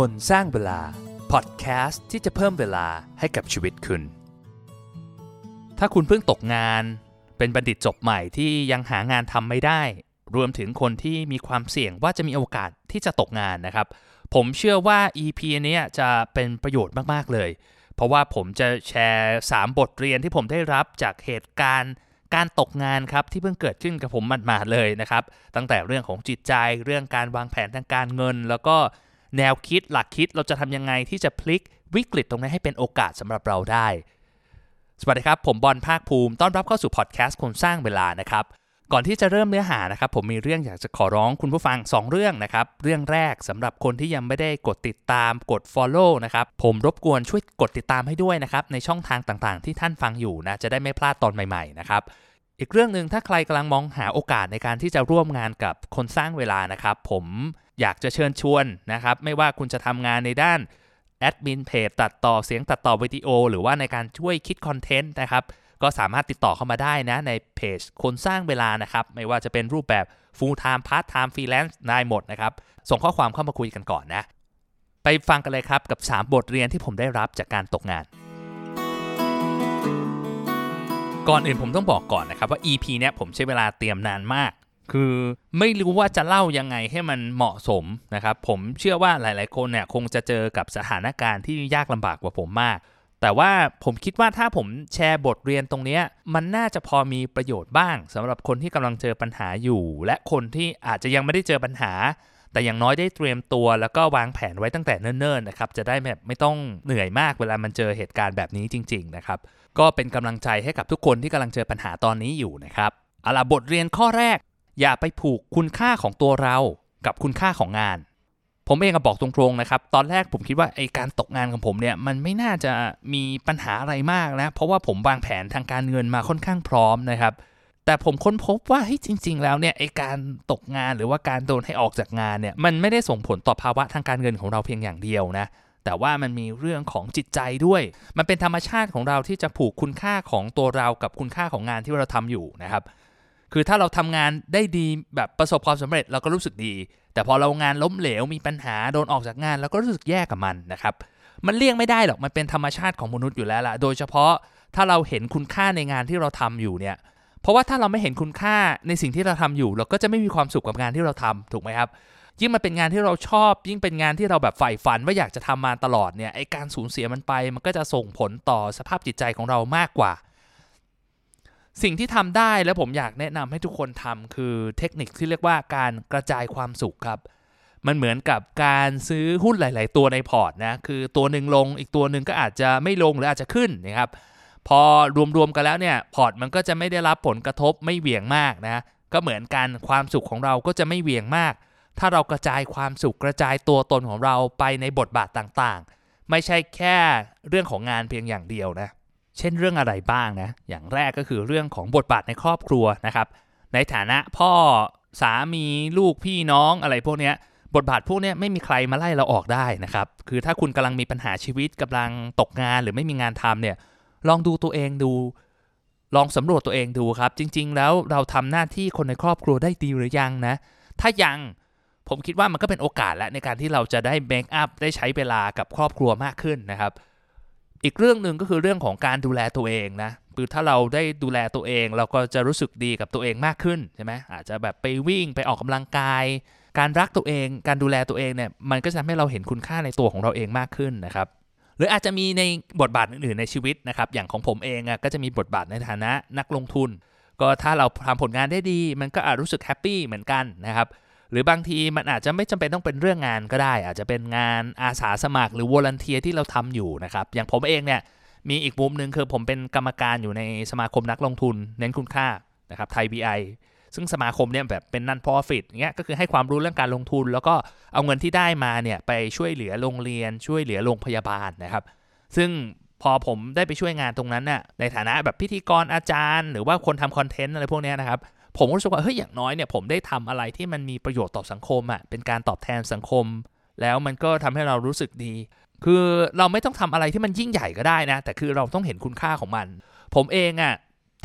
คนสร้างเวลา พอดแคสต์ที่จะเพิ่มเวลาให้กับชีวิตคุณ ถ้าคุณเพิ่งตกงาน เป็นบัณฑิตจบใหม่ที่ยังหางานทำไม่ได้ รวมถึงคนที่มีความเสี่ยงว่าจะมีโอกาสที่จะตกงานนะครับ ผมเชื่อว่า EP เนี้ยจะเป็นประโยชน์มาก ๆ เลย เพราะว่าผมจะแชร์ 3 บทเรียนที่ผมได้รับจากเหตุการณ์การตกงานครับที่เพิ่งเกิดขึ้นกับผมหมาดๆเลยนะครับ ตั้งแต่เรื่องของจิตใจเรื่องการวางแผนทางการเงิน แล้วก็ แนวคิดหลักคิดเราจะทำยังไงที่จะพลิกวิกฤตตรงนี้ให้เป็นโอกาสสำหรับเราได้ สวัสดีครับ ผมบอลภาคภูมิต้อนรับเข้าสู่พอดแคสต์คนสร้างเวลานะครับก่อนที่จะเริ่มเนื้อหานะครับผมมีเรื่องอยากจะขอร้องคุณผู้ฟัง 2 เรื่องนะครับเรื่องแรกสำหรับคนที่ยังไม่ได้กดติดตามกด Follow นะครับผมรบกวนช่วยกดติดตามให้ด้วยนะครับในช่องทางต่างๆ ที่ท่านฟังอยู่นะจะได้ไม่พลาดตอนใหม่ๆนะครับอีกเรื่องหนึ่งถ้าใครกำลังมองหาโอกาสในการที่จะร่วมงานกับคนสร้างเวลานะครับผม อยากจะเชิญชวนนะครับ ไม่ว่าคุณจะทำงานในด้านแอดมินเพจตัดต่อเสียงตัดต่อวิดีโอ หรือว่าในการช่วยคิดคอนเทนต์นะครับ ก็สามารถติดต่อเข้ามาได้นะ ในเพจคนสร้างเวลานะครับ ไม่ว่าจะเป็นรูปแบบ full time part time freelance ได้หมดนะครับ ส่งข้อความเข้ามาคุยกันก่อนนะ ไปฟังกันเลยครับกับ 3 บทเรียนที่ผมได้รับจากการตกงาน ก่อนอื่นผมต้องบอกก่อนนะครับว่า EP เนี้ยผมใช้เวลาเตรียมนานมาก คือไม่รู้ว่าจะเล่ายังไงให้มันเหมาะสมนะครับ ผมเชื่อว่าหลาย ๆ คนเนี่ยคงจะเจอกับสถานการณ์ที่ยากลำบากกว่าผมมาก แต่ว่าผมคิดว่าถ้าผมแชร์บทเรียนตรงนี้มันน่าจะพอมีประโยชน์บ้างสำหรับคนที่กำลังเจอปัญหาอยู่ และคนที่อาจจะยังไม่ได้เจอปัญหา แต่อย่างน้อยได้เตรียมตัว แล้วก็วางแผนไว้ตั้งแต่เนิ่น ๆ นะครับ จะได้แบบไม่ต้องเหนื่อยมากเวลามันเจอเหตุการณ์แบบนี้จริง ๆ นะครับ ก็เป็นกำลังใจให้กับทุกคนที่กำลังเจอปัญหาตอนนี้อยู่นะครับเอาล่ะบทเรียนข้อแรก อย่าไปผูกคุณค่าของตัวเรากับคุณค่าของงาน ผมเองก็บอกตรงๆนะครับ ตอนแรกผมคิดว่าไอการตกงานของผมเนี่ยมันไม่น่าจะมีปัญหาอะไรมากนะ เพราะว่าผมวางแผนทางการเงินมาค่อนข้างพร้อมนะครับ แต่ผมค้นพบว่าเฮ้ยจริง ๆ แล้วเนี่ยไอการตกงานหรือว่าการโดนให้ออกจากงานเนี่ยมันไม่ได้ส่งผลต่อภาวะทางการเงินของเราเพียงอย่างเดียวนะแต่ว่ามันมีเรื่องของจิตใจด้วย มันเป็นธรรมชาติของเราที่จะผูกคุณค่าของตัวเรากับคุณค่าของงานที่เราทำอยู่นะครับ คือถ้าเราทำงานได้ดีแบบประสบความสำเร็จเราก็รู้สึกดี แต่พอเรางานล้มเหลวมีปัญหาโดนออกจากงานเราก็รู้สึกแย่กับมันนะครับมันเลี่ยงไม่ได้หรอกมันเป็นธรรมชาติของมนุษย์อยู่แล้วล่ะโดยเฉพาะถ้าเราเห็นคุณค่าในงานที่เราทำอยู่เนี่ยเพราะว่าถ้าเราไม่เห็นคุณค่าในสิ่งที่เราทำอยู่ เราก็จะไม่มีความสุขกับงานที่เราทำถูกไหมครับยิ่งมันเป็นงานที่เราชอบ ยิ่งเป็นงานที่เราแบบใฝ่ฝันว่าอยากจะทำมาตลอดเนี่ยไอการสูญเสียมันไป มันก็จะส่งผลต่อสภาพจิตใจของเรามากกว่า สิ่งที่ทำได้และผมอยากแนะนำให้ทุกคนทำคือเทคนิคที่เรียกว่าการกระจายความสุขครับ มันเหมือนกับการซื้อหุ้นหลาย ๆ ตัวในพอร์ตนะ คือตัวหนึ่งลงอีกตัวหนึ่งก็อาจจะไม่ลงหรืออาจจะขึ้นนะครับ พอรวม ๆ กันแล้วเนี่ยพอร์ตมันก็จะไม่ได้รับผลกระทบไม่เหวี่ยงมากนะ ก็เหมือนกันความสุขของเราก็จะไม่เหวี่ยงมาก ถ้าเรากระจายความสุขกระจายตัวตนของเราไปในบทบาทต่าง ๆ ไม่ใช่แค่เรื่องของงานเพียงอย่างเดียวนะ เช่นเรื่องอะไรบ้างนะ อย่างแรกก็คือเรื่องของบทบาทในครอบครัวนะครับ ในฐานะพ่อสามีลูกพี่น้องอะไรพวกเนี้ยบทบาทพวกนี้ไม่มีใครมาไล่เราออกได้นะครับ คือถ้าคุณกำลังมีปัญหาชีวิตกำลังตกงานหรือไม่มีงานทำเนี่ย ลองดูตัวเองดู ลองสำรวจตัวเองดูครับ จริง ๆ แล้วเราทำหน้าที่คนในครอบครัวได้ดีหรือยังนะ ถ้ายังผมคิดว่ามันก็เป็นโอกาสแล้วในการที่เราจะได้เบคอัพได้ใช้เวลากับครอบครัวมากขึ้นนะครับ อีกเรื่องหนึ่งก็คือเรื่องของการดูแลตัวเองนะคือถ้าเราได้ดูแลตัวเอง เราก็จะรู้สึกดีกับตัวเองมากขึ้นใช่ไหมอาจจะแบบไปวิ่งไปออกกำลังกาย การรักตัวเอง การดูแลตัวเองเนี่ยมันก็จะทำให้เราเห็นคุณค่าในตัวของเราเองมากขึ้นนะครับหรืออาจจะมีในบทบาทอื่นๆในชีวิตนะครับอย่างของผมเองอะก็จะมีบทบาทในฐานะนักลงทุน ก็ถ้าเราทำผลงานได้ดี มันก็อาจรู้สึกแฮปปี้เหมือนกันนะครับ หรือบางทีมันอาจจะไม่จำเป็นต้องเป็นเรื่องงานก็ได้ อาจจะเป็นงานอาสาสมัครหรือวอลันเทียที่เราทำอยู่นะครับ อย่างผมเองเนี่ยมีอีกมุมหนึ่งคือผมเป็นกรรมการอยู่ในสมาคมนักลงทุน เน้นคุณค่านะครับไทย BI ซึ่งสมาคมเนี่ยแบบเป็น non profit เงี้ยก็คือให้ความรู้เรื่องการลงทุน แล้วก็เอาเงินที่ได้มาเนี่ยไปช่วยเหลือโรงเรียน ช่วยเหลือโรงพยาบาลนะครับ ซึ่งพอผมได้ไปช่วยงานตรงนั้นน่ะในฐานะแบบพิธีกรอาจารย์ หรือว่าคนทำคอนเทนต์อะไรพวกนี้นะครับ ผมก็รู้สึกว่าเฮ้ยอย่างน้อยเนี่ยผมได้ทำอะไรที่มันมีประโยชน์ต่อสังคมอะเป็นการตอบแทนสังคม แล้วมันก็ทำให้เรารู้สึกดี คือเราไม่ต้องทำอะไรที่มันยิ่งใหญ่ก็ได้นะ แต่คือเราต้องเห็นคุณค่าของมัน ผมเองอะ่ะ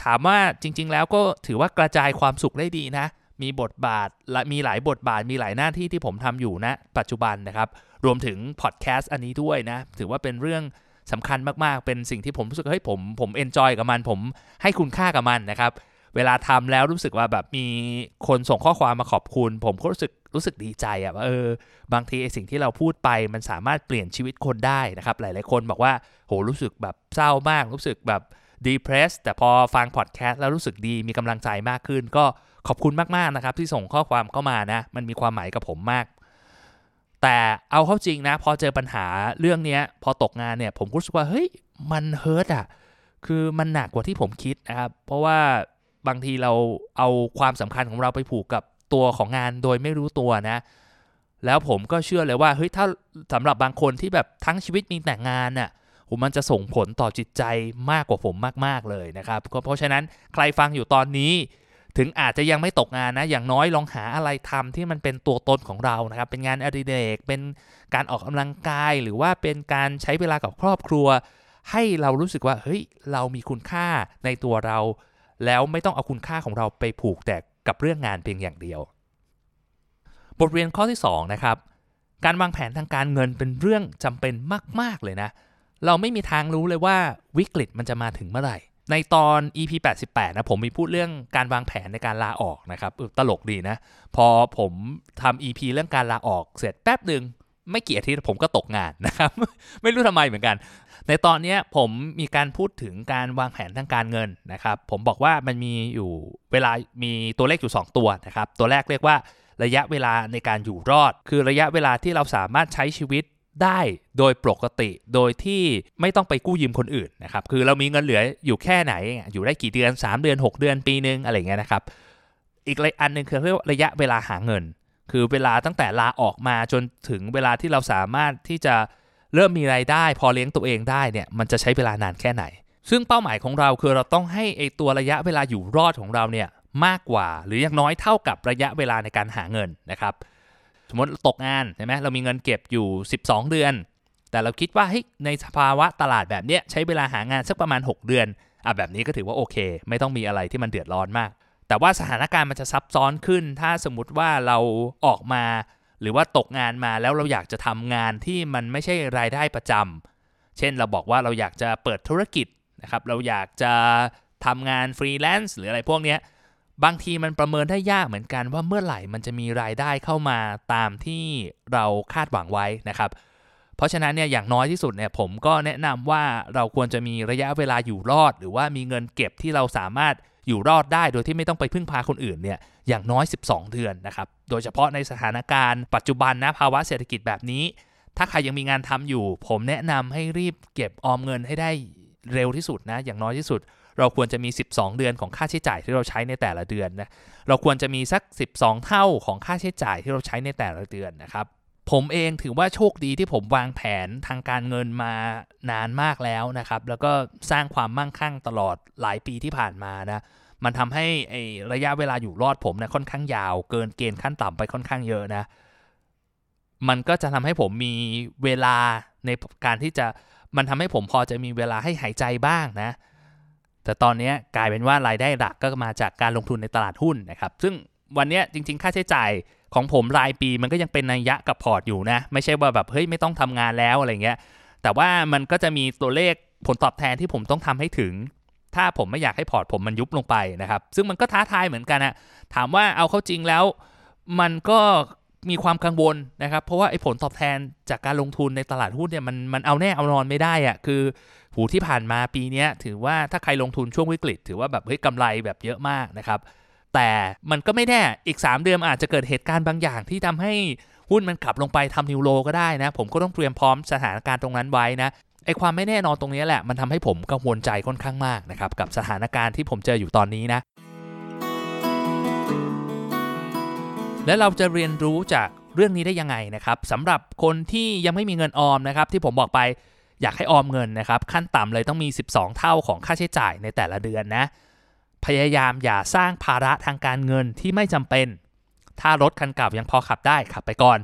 ถามว่าจริง ๆ แล้วก็ถือว่ากระจายความสุขได้ดีนะ มีบทบาทและมีหลายบทบาทมีหลายหน้าที่ที่ผมทำอยู่นะ ปัจจุบันนะครับ รวมถึงพอดแคสต์อันนี้ด้วยนะ ถือว่าเป็นเรื่องสำคัญมากๆ เป็นสิ่งที่ผมรู้สึกเฮ้ยผมผม enjoy กับมัน ผมให้คุณค่ากับมันนะครับ เวลาทำแล้วรู้สึกว่าแบบมีคนส่งข้อความมาขอบคุณ ผมก็รู้สึกรู้สึกดีใจอะว่าเออบางทีไอสิ่งที่เราพูดไปมันสามารถเปลี่ยนชีวิตคนได้นะครับ หลาย ๆ คนบอกว่าโหรู้สึกแบบเศร้ามาก รู้สึกแบบดีเพรสแต่พอฟังพอดแคสต์แล้วรู้สึกดีมีกำลังใจมากขึ้น ก็ขอบคุณมาก ๆ นะครับ ที่ส่งข้อความเข้ามานะ มันมีความหมายกับผมมาก แต่เอาเข้าจริงนะ พอเจอปัญหาเรื่องนี้พอตกงานเนี่ยผมรู้สึกว่าเฮ้ยมันเฮิร์ตอะคือมันหนักกว่าที่ผมคิดนะครับเพราะว่า บางทีเราเอาความสำคัญของเราไปผูกกับตัวของงานโดยไม่รู้ตัวนะ แล้วผมก็เชื่อเลยว่าเฮ้ยถ้าสำหรับบางคนที่แบบทั้งชีวิตมีแต่งานน่ะผมมันจะส่งผลต่อจิตใจมากกว่าผมมากๆเลยนะครับเพราะฉะนั้นใครฟังอยู่ตอนนี้ ถึงอาจจะยังไม่ตกงานนะ อย่างน้อยลองหาอะไรทำที่มันเป็นตัวตนของเรานะครับ เป็นงานอดิเรกเป็นการออกกำลังกาย หรือว่าเป็นการใช้เวลากับครอบครัว ให้เรารู้สึกว่าเฮ้ยเรามีคุณค่าในตัวเรา แล้วไม่ต้องเอาคุณค่าของเราไปผูกแต่กับเรื่องงานเพียงอย่างเดียว บทเรียนข้อที่2นะครับการวางแผนทางการเงินเป็นเรื่องจำเป็นมาก ๆ เลยนะ เราไม่มีทางรู้เลยว่าวิกฤตมันจะมาถึงเมื่อไหร่ ในตอน EP 88 นะ ผมมีพูดเรื่องการวางแผนในการลาออกนะครับตลกดีนะ พอผมทำ EP เรื่องการลาออกเสร็จแป๊บหนึ่ง ไม่กี่อาทิตย์ผมก็ตกงานนะครับ ไม่รู้ทำไมเหมือนกัน ในตอนนี้ผมมีการพูดถึงการวางแผนทางการเงินนะครับ ผมบอกว่ามันมีอยู่เวลามีตัวเลขอยู่ 2 ตัวนะครับ ตัวแรกเรียกว่าระยะเวลาในการอยู่รอด คือระยะเวลาที่เราสามารถใช้ชีวิตได้โดยปกติโดยที่ไม่ต้องไปกู้ยืมคนอื่นนะครับ คือเรามีเงินเหลืออยู่แค่ไหน อยู่ได้กี่เดือน 3 เดือน 6 เดือนปีนึงอะไรเงี้ยนะครับ อีกอันหนึ่งคือเรียกว่าระยะเวลาหาเงิน คือเวลาตั้งแต่ลาออกมาจนถึงเวลาที่เราสามารถที่จะเริ่มมีไรายได้ พอเลี้ยงตัวเองได้เนี่ยมันจะใช้เวลานานแค่ไหน ซึ่งเป้าหมายของเราคือเราต้องให้ไอตัวระยะเวลาอยู่รอดของเราเนี่ยมากกว่า หรืออย่างน้อยเท่ากับระยะเวลาในการหาเงินนะครับ สมมติตกงานใช่ไหมเรามีเงินเก็บอยู่ 12 เดือน แต่เราคิดว่าเฮ้ยในสภาวะตลาดแบบเนี้ยใช้เวลาหางานสักประมาณ 6 เดือนอะแบบนี้ก็ถือว่าโอเค ไม่ต้องมีอะไรที่มันเดือดร้อนมาก แต่ว่าสถานการณ์มันจะซับซ้อนขึ้น ถ้าสมมติว่าเราออกมา หรือว่าตกงานมาแล้วเราอยากจะทำงานที่มันไม่ใช่รายได้ประจำเช่นเราบอกว่าเราอยากจะเปิดธุรกิจนะครับ เราอยากจะทำงานฟรีแลนซ์หรืออะไรพวกนี้บางทีมันประเมินได้ยากเหมือนกันว่าเมื่อไหร่มันจะมีรายได้เข้ามาตามที่เราคาดหวังไว้นะครับ เพราะฉะนั้นเนี่ยอย่างน้อยที่สุดเนี่ยผมก็แนะนำว่าเราควรจะมีระยะเวลาอยู่รอด หรือว่ามีเงินเก็บที่เราสามารถ อยู่รอดได้โดยที่ไม่ต้องไปพึ่งพาคนอื่นเนี่ยอย่างน้อย 12 เดือนนะครับ โดยเฉพาะในสถานการณ์ปัจจุบันนะภาวะเศรษฐกิจแบบนี้ ถ้าใครยังมีงานทำอยู่ ผมแนะนำให้รีบเก็บออมเงินให้ได้เร็วที่สุดนะอย่างน้อยที่สุด เราควรจะมี 12 เดือนของค่าใช้จ่ายที่เราใช้ในแต่ละเดือนนะเราควรจะมีสัก 12 เท่าของค่าใช้จ่ายที่เราใช้ในแต่ละเดือนนะครับ ผมเองถือว่าโชคดีที่ผมวางแผนทางการเงินมานานมากแล้วนะครับ แล้วก็สร้างความมั่งคั่งตลอดหลายปีที่ผ่านมานะมันทำให้ไอระยะเวลาอยู่รอดผมนะค่อนข้างยาว เกินเกณฑ์ขั้นต่ำไปค่อนข้างเยอะนะ มันก็จะทำให้ผมมีเวลาในการที่จะมันทำให้ผมพอจะมีเวลาให้หายใจบ้างนะ แต่ตอนนี้กลายเป็นว่ารายได้หลักก็มาจากการลงทุนในตลาดหุ้นนะครับ ซึ่งวันนี้จริง ๆ ค่าใช้จ่าย ของผมรายปีมันก็ยังเป็นนัยยะกับพอร์ตอยู่นะ ไม่ใช่ว่าแบบเฮ้ยไม่ต้องทำงานแล้วอะไรเงี้ย แต่ว่ามันก็จะมีตัวเลขผลตอบแทนที่ผมต้องทำให้ถึง ถ้าผมไม่อยากให้พอร์ตผมมันยุบลงไปนะครับ ซึ่งมันก็ท้าทายเหมือนกันนะถามว่าเอาเข้าจริงแล้ว มันก็มีความกังวลนะครับ เพราะว่าไอ้ผลตอบแทนจากการลงทุนในตลาดหุ้นเนี่ยมันมันเอาแน่เอานอนไม่ได้อะคือหูที่ผ่านมาปีนี้ถือว่าถ้าใครลงทุนช่วงวิกฤต ถือว่าแบบเฮ้ยกำไรแบบเยอะมากนะครับ แต่มันก็ไม่แน่อีก 3 เดือนอาจจะเกิดเหตุการณ์บางอย่างที่ทำให้หุ้นมันกลับลงไปทำนิวโลก็ได้นะ ผมก็ต้องเตรียมพร้อมสถานการณ์ตรงนั้นไว้นะไอความไม่แน่นอนตรงนี้แหละ มันทำให้ผมกังวลใจค่อนข้างมากนะครับ กับสถานการณ์ที่ผมเจออยู่ตอนนี้นะ และเราจะเรียนรู้จากเรื่องนี้ได้ยังไงนะครับสำหรับคนที่ยังไม่มีเงินออมนะครับ ที่ผมบอกไปอยากให้ออมเงินนะครับ ขั้นต่ำเลยต้องมี 12 เท่าของค่าใช้จ่ายในแต่ละเดือนนะ พยายามอย่าสร้างภาระทางการเงินที่ไม่จำเป็น ถ้ารถคันเก่ายังพอขับได้ขับไปก่อน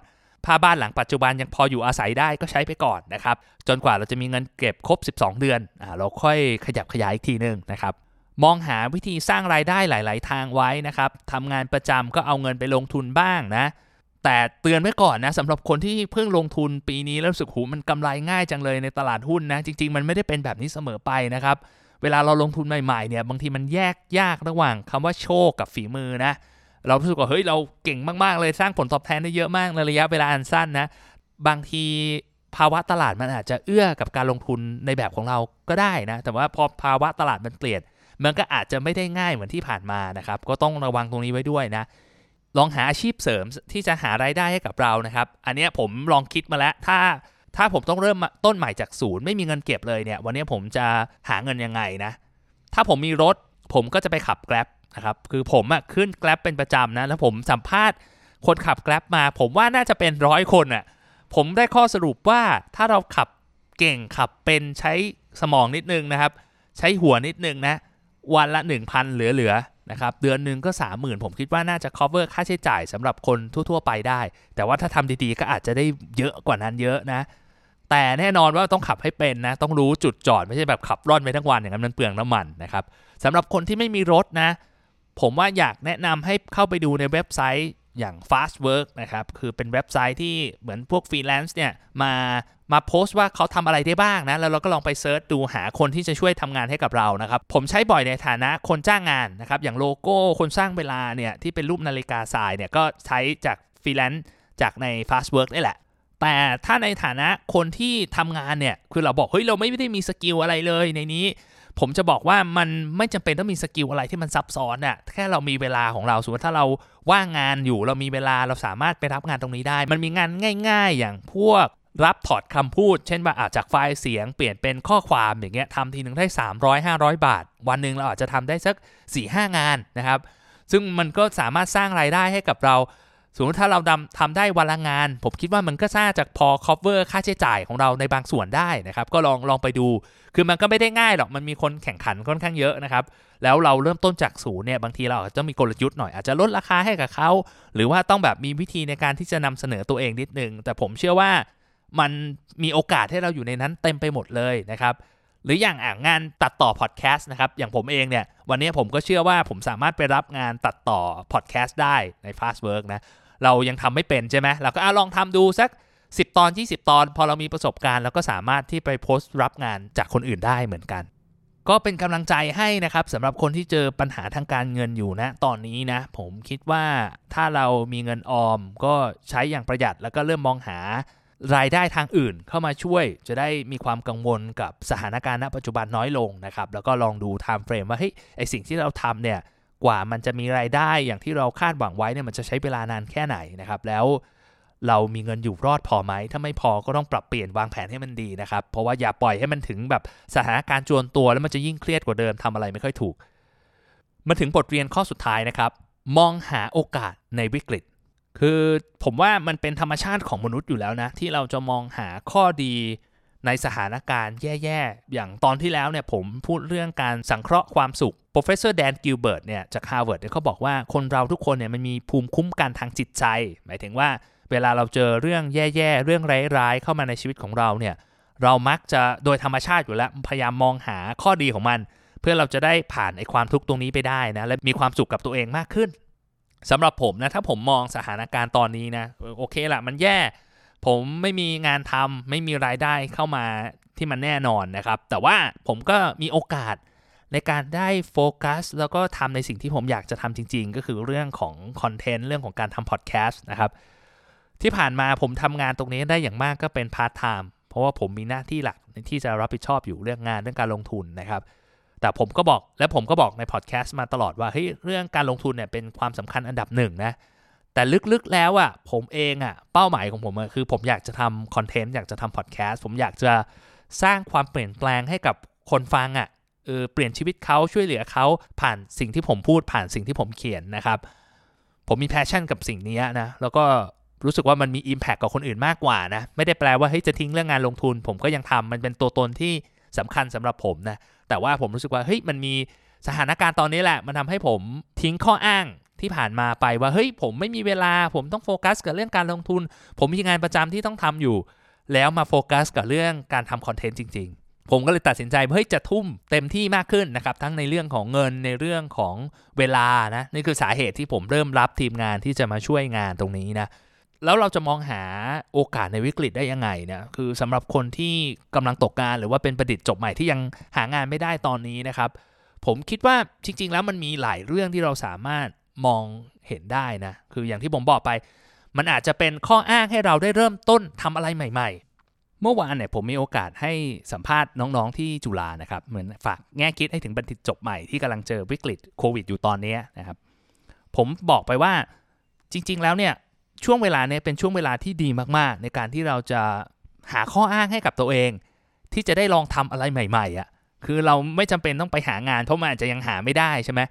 ผ้าบ้านหลังปัจจุบันยังพออยู่อาศัยได้ก็ใช้ไปก่อนนะครับ จนกว่าเราจะมีเงินเก็บครบ 12 เดือนอเราค่อยขยับขยายอีกทีนึงนะครับ มองหาวิธีสร้างรายได้หลาย ๆ ทางไว้นะครับทำงานประจำก็เอาเงินไปลงทุนบ้างนะ แต่เตือนไว้ก่อนนะสำหรับคนที่เพิ่งลงทุนปีนี้แล้วรู้สึกหูมันกำไรง่ายจังเลยในตลาดหุ้นนะ จริง ๆ มันไม่ได้เป็นแบบนี้เสมอไปนะครับ เวลาเราลงทุนใหม่ๆเนี่ยบางทีมันแยกยากระหว่างคำว่าโชคกับฝีมือนะเรารู้สึกว่าเฮ้ยเราเก่งมากๆเลยสร้างผลตอบแทนได้เยอะมากในระยะเวลาอันสั้นนะบางทีภาวะตลาดมันอาจจะเอื้อกับการลงทุนในแบบของเราก็ได้นะ แต่ว่าพอภาวะตลาดมันเปลี่ยน มันก็อาจจะไม่ได้ง่ายเหมือนที่ผ่านมานะครับ ก็ต้องระวังตรงนี้ไว้ด้วยนะ ลองหาอาชีพเสริมที่จะหารายได้ให้กับเรานะครับ อันนี้ผมลองคิดมาแล้ว ถ้า ถ้าผมต้องเริ่มต้นใหม่จากศูนย์ไม่มีเงินเก็บเลยเนี่ย วันนี้ผมจะหาเงินยังไงนะ ถ้าผมมีรถผมก็จะไปขับ Grab นะครับ คือผมอะขึ้น Grab เป็นประจำนะ แล้วผมสัมภาษณ์คนขับ Grab มา ผมว่าน่าจะเป็นร้อยคนอะผมได้ข้อสรุปว่าถ้าเราขับเก่งขับเป็นใช้สมองนิดนึงนะครับ ใช้หัวนิดนึงนะ วันละ 1,000 เหลือๆนะครับ เดือนหนึ่งก็ 30,000 ผมคิดว่าน่าจะ cover ค่าใช้จ่ายสำหรับคนทั่ว ๆ ไปได้ แต่ว่าถ้าทำดีๆ ก็อาจจะได้เยอะกว่านั้นเยอะนะ แต่แน่นอนว่าต้องขับให้เป็นนะ ต้องรู้จุดจอดไม่ใช่แบบขับร่อนไปทั้งวันอย่างนั้นมันเปลืองน้ำมันนะครับสำหรับคนที่ไม่มีรถนะ ผมว่าอยากแนะนำให้เข้าไปดูในเว็บไซต์อย่าง Fast Work นะครับ คือเป็นเว็บไซต์ที่เหมือนพวกฟรีแลนซ์เนี่ยมามาโพสต์ว่าเขาทำอะไรได้บ้างนะ แล้วเราก็ลองไป search ดูหาคนที่จะช่วยทำงานให้กับเรานะครับ ผมใช้บ่อยในฐานะคนจ้างงานนะครับ อย่างโลโก้คนสร้างเวลาเนี่ยที่เป็นรูปนาฬิกาทรายเนี่ยก็ใช้จากฟรีแลนซ์จากใน Fast Work นี่แหละ แต่ถ้าในฐานะคนที่ทำงานเนี่ยคือเราบอกเฮ้ยเราไม่ได้มี skill อะไรเลยในนี้ ผมจะบอกว่ามันไม่จำเป็นต้องมี skill อะไรที่มันซับซ้อนอะแค่เรามีเวลาของเราสมมติถ้าเราว่างงานอยู่เรามีเวลาเราสามารถไปรับงานตรงนี้ได้ มันมีงานง่าย ๆ อย่างพวกรับถอดคำพูด เช่นว่าอาจจากไฟล์เสียงเปลี่ยนเป็นข้อความอย่างเงี้ยทำทีหนึ่งได้ 300 500 บาท วันหนึ่งเราอาจจะทำได้สัก4-5 งานนะครับ ซึ่งมันก็สามารถสร้างรายได้ให้กับเรา สมมติถ้าเราทำทำได้วันละงาน ผมคิดว่ามันก็น่าจะพอ cover ค่าใช้จ่ายของเราในบางส่วนได้นะครับ ก็ลองลองไปดู คือมันก็ไม่ได้ง่ายหรอก มันมีคนแข่งขันค่อนข้างเยอะนะครับ แล้วเราเริ่มต้นจากศูนย์เนี่ย บางทีเราอาจจะมีกลยุทธ์หน่อย อาจจะลดราคาให้กับเขา หรือว่าต้องแบบมีวิธีในการที่จะนำเสนอตัวเองนิดนึง แต่ผมเชื่อว่ามันมีโอกาสให้เราอยู่ในนั้นเต็มไปหมดเลยนะครับหรืออย่างอ่างานตัดต่อพอดแคสต์นะครับ อย่างผมเองเนี่ย วันนี้ผมก็เชื่อว่าผมสามารถไปรับงานตัดต่อพอดแคสต์ได้ใน Fast Work นะ เรายังทำไม่เป็นใช่ไหมเราก็อลองทำดูสัก 10 ตอน 20 ตอน พอเรามีประสบการณ์เราก็สามารถที่ไปโพสต์รับงานจากคนอื่นได้เหมือนกัน ก็เป็นกำลังใจให้นะครับสำหรับคนที่เจอปัญหาทางการเงินอยู่นะตอนนี้นะ ผมคิดว่าถ้าเรามีเงินออม ก็ใช้อย่างประหยัดแล้วก็เริ่มมองหารายได้ทางอื่นเข้ามาช่วยจะได้มีความกังวลกับสถานการณ์ณปัจจุบันน้อยลงนะครับ แล้วก็ลองดู timeframe ว่าเฮ้ยไอสิ่งที่เราทำเนี่ย กว่ามันจะมีรายได้อย่างที่เราคาดหวังไว้เนี่ยมันจะใช้เวลานานแค่ไหนนะครับ แล้วเรามีเงินอยู่รอดพอไหม ถ้าไม่พอก็ต้องปรับเปลี่ยนวางแผนให้มันดีนะครับ เพราะว่าอย่าปล่อยให้มันถึงแบบสถานการณ์จวนตัวแล้วมันจะยิ่งเครียดกว่าเดิมทำอะไรไม่ค่อยถูก มาถึงบทเรียนข้อสุดท้ายนะครับ มองหาโอกาสในวิกฤต คือผมว่ามันเป็นธรรมชาติของมนุษย์อยู่แล้วนะ ที่เราจะมองหาข้อดี ในสถานการณ์แย่ๆ อย่างตอนที่แล้วเนี่ยผมพูดเรื่องการสังเคราะห์ความสุข professor Dan Gilbert เนี่ยจาก Harvard เนี่ยเขาบอกว่าคนเราทุกคนเนี่ยมันมีภูมิคุ้มกันทางจิตใจ หมายถึงว่าเวลาเราเจอเรื่องแย่ๆ เรื่องร้ายๆ เข้ามาในชีวิตของเราเนี่ยเรามักจะโดยธรรมชาติอยู่แล้วพยายามมองหาข้อดีของมัน เพื่อเราจะได้ผ่านไอ้ความทุกข์ตรงนี้ไปได้นะและมีความสุขกับตัวเองมากขึ้นสำหรับผมนะถ้าผมมองสถานการณ์ตอนนี้นะโอเคละมันแย่ ผมไม่มีงานทำไม่มีรายได้เข้ามาที่มันแน่นอนนะครับ แต่ว่าผมก็มีโอกาสในการได้โฟกัสแล้วก็ทำในสิ่งที่ผมอยากจะทำจริง ๆ ก็คือเรื่องของคอนเทนต์เรื่องของการทำพอดแคสต์นะครับ ที่ผ่านมาผมทำงานตรงนี้ได้อย่างมากก็เป็นพาร์ทไทม์เพราะว่าผมมีหน้าที่หลักที่จะรับผิดชอบอยู่เรื่องงานเรื่องการลงทุนนะครับ แต่ผมก็บอกและผมก็บอกในพอดแคสต์มาตลอดว่าเฮ้ยเรื่องการลงทุนเนี่ยเป็นความสำคัญอันดับหนึ่งนะ แต่ลึกๆแล้วอะ่ะผมเองอะ่ะเป้าหมายของผมคือผมอยากจะทำคอนเทนต์อยากจะทำพอดแคสต์ผมอยากจะสร้างความเปลี่ยนแปลงให้กับคนฟังอะ่ะเออเปลี่ยนชีวิตเขาช่วยเหลือเขาผ่านสิ่งที่ผมพูดผ่านสิ่งที่ผมเขียนนะครับ ผมมี passion กับสิ่งนี้นะแล้วก็รู้สึกว่ามันมี impact กับคนอื่นมากกว่านะ ไม่ได้แปลว่าเฮ้ยจะทิ้งเรื่องงานลงทุน ผมก็ยังทำมันเป็นตัวตนที่สำคัญสำหรับผมนะแต่ว่าผมรู้สึกว่าเฮ้ยมันมีสถานการณ์ตอนนี้แหละ มันทำให้ผมทิ้งข้ออ้าง ที่ผ่านมาไปว่าเฮ้ยผมไม่มีเวลาผมต้องโฟกัสกับเรื่องการลงทุน ผมมีงานประจำที่ต้องทำอยู่ แล้วมาโฟกัสกับเรื่องการทำคอนเทนต์จริงผมก็เลยตัดสินใจเฮ้ยจะทุ่มเต็มที่มากขึ้นนะครับทั้งในเรื่องของเงินในเรื่องของเวลานะนี่คือสาเหตุที่ผมเริ่มรับทีมงานที่จะมาช่วยงานตรงนี้นะแล้วเราจะมองหาโอกาสในวิกฤตได้ยังไงเนี่ยคือสำหรับคนที่กำลังตกงานหรือว่าเป็นประดิษฐ์จบใหม่ที่ยังหางานไม่ได้ตอนนี้นะครับ ผมคิดว่าจริง ๆ แล้วมันมีหลายเรื่องที่เราสามารถ มองเห็นได้นะ คืออย่างที่ผมบอกไป มันอาจจะเป็นข้ออ้างให้เราได้เริ่มต้นทำอะไรใหม่ ๆ เมื่อวานเนี่ยผมมีโอกาสให้สัมภาษณ์น้องๆที่จุฬานะครับ เหมือนฝากแง่คิดให้ถึงบัณฑิตจบใหม่ที่กำลังเจอวิกฤตโควิดอยู่ตอนนี้นะครับ ผมบอกไปว่าจริง ๆ แล้วเนี่ยช่วงเวลาเนี้เป็นช่วงเวลาที่ดีมากๆ ในการที่เราจะหาข้ออ้างให้กับตัวเอง ที่จะได้ลองทำอะไรใหม่ๆอะ่ะคือเราไม่จำเป็นต้องไปหางานเพราะมันอาจจะยังหาไม่ได้ใช่ไหม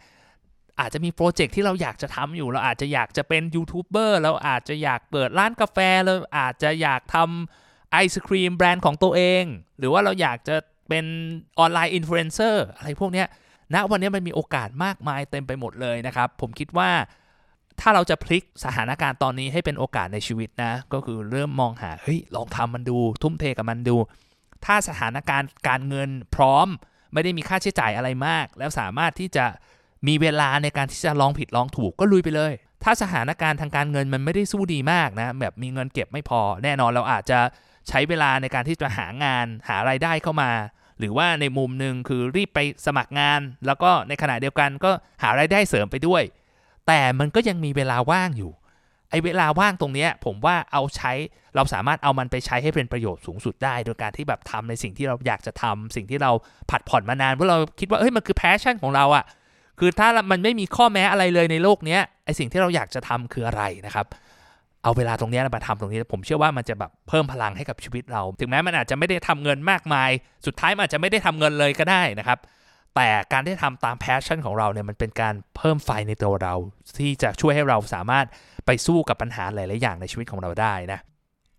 อาจจะมีโปรเจกต์ที่เราอยากจะทำอยู่ เราอาจจะอยากจะเป็นยูทูบเบอร์เราอาจจะอยากเปิดร้านกาแฟเราอาจจะอยากทำไอศครีมแบรนด์ของตัวเอง หรือว่าเราอยากจะเป็นออนไลน์อินฟลูเอนเซอร์อะไรพวกนี้ณวันนี้มันมีโอกาสมากมายเต็มไปหมดเลยนะครับ ผมคิดว่าถ้าเราจะพลิกสถานการณ์ตอนนี้ให้เป็นโอกาสในชีวิตนะ ก็คือเริ่มมองหาเฮ้ยลองทำมันดู ทุ่มเทกับมันดู ถ้าสถานการณ์การเงินพร้อม ไม่ได้มีค่าใช้จ่ายอะไรมาก แล้วสามารถที่จะ มีเวลาในการที่จะลองผิดลองถูกก็ลุยไปเลย ถ้าสถานการณ์ทางการเงินมันไม่ได้สู้ดีมากนะ แบบมีเงินเก็บไม่พอ แน่นอนเราอาจจะใช้เวลาในการที่จะหางานหาไรายได้เข้ามา หรือว่าในมุมหนึ่งคือรีบไปสมัครงาน แล้วก็ในขณะเดียวกันก็หาไรายได้เสริมไปด้วย แต่มันก็ยังมีเวลาว่างอยู่ไอ้เวลาว่างตรงนี้ผมว่าเอาใช้เราสามารถเอามันไปใช้ให้เป็นประโยชน์สูงสุดได้ โดยการที่แบบทำในสิ่งที่เราอยากจะทำสิ่งที่เราผัดผ่อนมานานเพราะเราคิดว่าเฮ้ยมันคือแพชชั่นของเราอะ คือถ้ามันไม่มีข้อแม้อะไรเลยในโลกนี้ไอสิ่งที่เราอยากจะทำคืออะไรนะครับ เอาเวลาตรงนี้มาทำตรงนี้ ผมเชื่อว่ามันจะแบบเพิ่มพลังให้กับชีวิตเรา ถึงแม้มันอาจจะไม่ได้ทำเงินมากมาย สุดท้ายมันอาจจะไม่ได้ทำเงินเลยก็ได้นะครับ แต่การได้ทำตามแพชชั่นของเราเนี่ยมันเป็นการเพิ่มไฟในตัวเรา ที่จะช่วยให้เราสามารถไปสู้กับปัญหาหลาย ๆ อย่างในชีวิตของเราได้นะ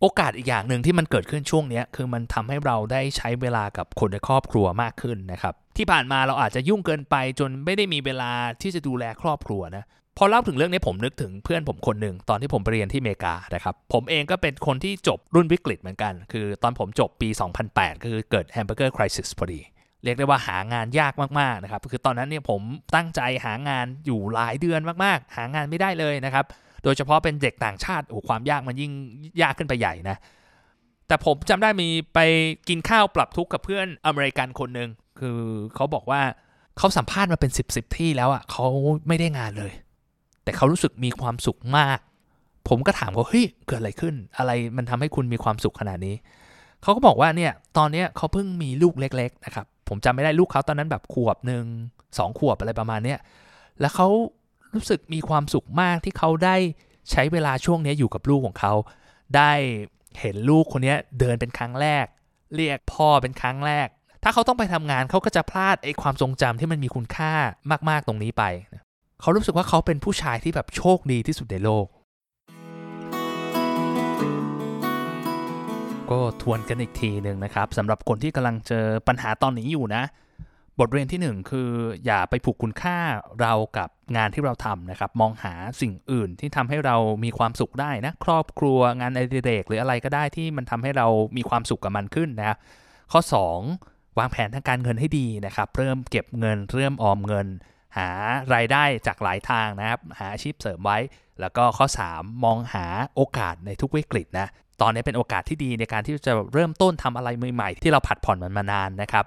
โอกาสอีกอย่างหนึ่งที่มันเกิดขึ้นช่วงนี้คือมันทำให้เราได้ใช้เวลากับคนในครอบครัวมากขึ้นนะครับที่ผ่านมาเราอาจจะยุ่งเกินไปจนไม่ได้มีเวลาที่จะดูแลครอบครัวนะพอเล่าถึงเรื่องนี้ผมนึกถึงเพื่อนผมคนหนึ่งตอนที่ผมไปเรียนที่อเมริกานะครับผมเองก็เป็นคนที่จบรุ่นวิกฤตเหมือนกัน คือตอนผมจบปี 2008ก็คือเกิดแฮมเบอร์เกอร์คริสิสพอดี เรียกได้ว่าหางานยากมากๆนะครับคือตอนนั้นเนี่ยผมตั้งใจหางานอยู่หลายเดือนมากๆ หางานไม่ได้เลยนะครับ โดยเฉพาะเป็นเด็กต่างชาติโอ้ความยากมันยิ่งยากขึ้นไปใหญ่นะ แต่ผมจำได้มีไปกินข้าวปรับทุกข์กับเพื่อนอเมริกันคนหนึ่งคือเขาบอกว่าเขาสัมภาษณ์มาเป็น 10บสที่แล้วอะ่ะเขาไม่ได้งานเลย แต่เขารู้สึกมีความสุขมาก ผมก็ถามเขาเฮ้ยเกิดอะไรขึ้น อะไรมันทำให้คุณมีความสุขขนาดนี้เขาก็บอกว่าเนี่ยตอนนี้เขาเพิ่งมีลูกเล็ก ๆ นะครับ ผมจำไม่ได้ลูกเขาตอนนั้นแบบขวบหนึ่งสองขวบอะไรประมาณเนี้ยแล้วเขา รู้สึกมีความสุขมากที่เขาได้ใช้เวลาช่วงนี้อยู่กับลูกของเขา ได้เห็นลูกคนนี้เดินเป็นครั้งแรก เรียกพ่อเป็นครั้งแรก ถ้าเขาต้องไปทำงานเขาก็จะพลาดไอ้ความทรงจำที่มันมีคุณค่ามาก ๆ ตรงนี้ไป เขารู้สึกว่าเขาเป็นผู้ชายที่แบบโชคดีที่สุดในโลก ก็ทวนกันอีกทีหนึ่งนะครับสำหรับคนที่กำลังเจอปัญหาตอนนี้อยู่นะ บทเรียนที่ 1 คืออย่าไปผูกคุณค่าเรากับงานที่เราทำนะครับ มองหาสิ่งอื่นที่ทำให้เรามีความสุขได้นะ ครอบครัวงานอดิเรกหรืออะไรก็ได้ที่มันทำให้เรามีความสุขกับมันขึ้นนะข้อ 2 วางแผนทางการเงินให้ดีนะครับ เริ่มเก็บเงิน เริ่มออมเงิน หารายได้จากหลายทางนะครับ หาอาชีพเสริมไว้ แล้วก็ข้อ 3 มองหาโอกาสในทุกวิกฤตนะตอนนี้เป็นโอกาสที่ดีในการที่จะเริ่มต้นทำอะไรใหม่ๆที่เราผัดผ่อนมันมานานนะครับ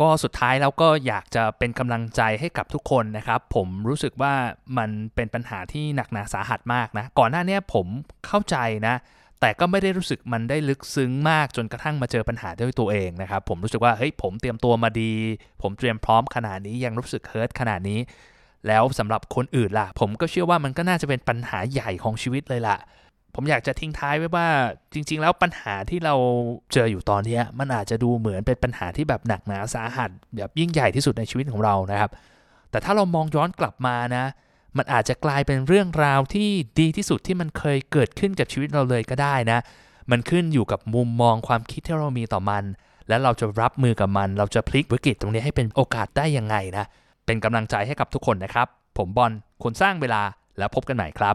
ก็สุดท้ายแล้วก็อยากจะเป็นกำลังใจให้กับทุกคนนะครับ ผมรู้สึกว่ามันเป็นปัญหาที่หนักหนาสาหัสมากนะ ก่อนหน้านี้ผมเข้าใจนะ แต่ก็ไม่ได้รู้สึกมันได้ลึกซึ้งมากจนกระทั่งมาเจอปัญหาด้วยตัวเองนะครับ ผมรู้สึกว่าเฮ้ยผมเตรียมตัวมาดี ผมเตรียมพร้อมขนาดนี้ยังรู้สึกเฮิร์ตขนาดนี้ แล้วสำหรับคนอื่นล่ะ ผมก็เชื่อว่ามันก็น่าจะเป็นปัญหาใหญ่ของชีวิตเลยล่ะ ผมอยากจะทิ้งท้ายไว้ว่าจริง ๆ แล้วปัญหาที่เราเจออยู่ตอนนี้มันอาจจะดูเหมือนเป็นปัญหาที่แบบหนักหนาสาหัสแบบยิ่งใหญ่ที่สุดในชีวิตของเรานะครับ แต่ถ้าเรามองย้อนกลับมานะ มันอาจจะกลายเป็นเรื่องราวที่ดีที่สุดที่มันเคยเกิดขึ้นกับชีวิตเราเลยก็ได้นะ มันขึ้นอยู่กับมุมมองความคิดที่เรามีต่อมัน และเราจะรับมือกับมัน เราจะพลิกวิกฤตตรงนี้ให้เป็นโอกาสได้ยังไงนะเป็นกำลังใจให้กับทุกคนนะครับ ผมบอลคนสร้างเวลาแล้วพบกันใหม่ครับ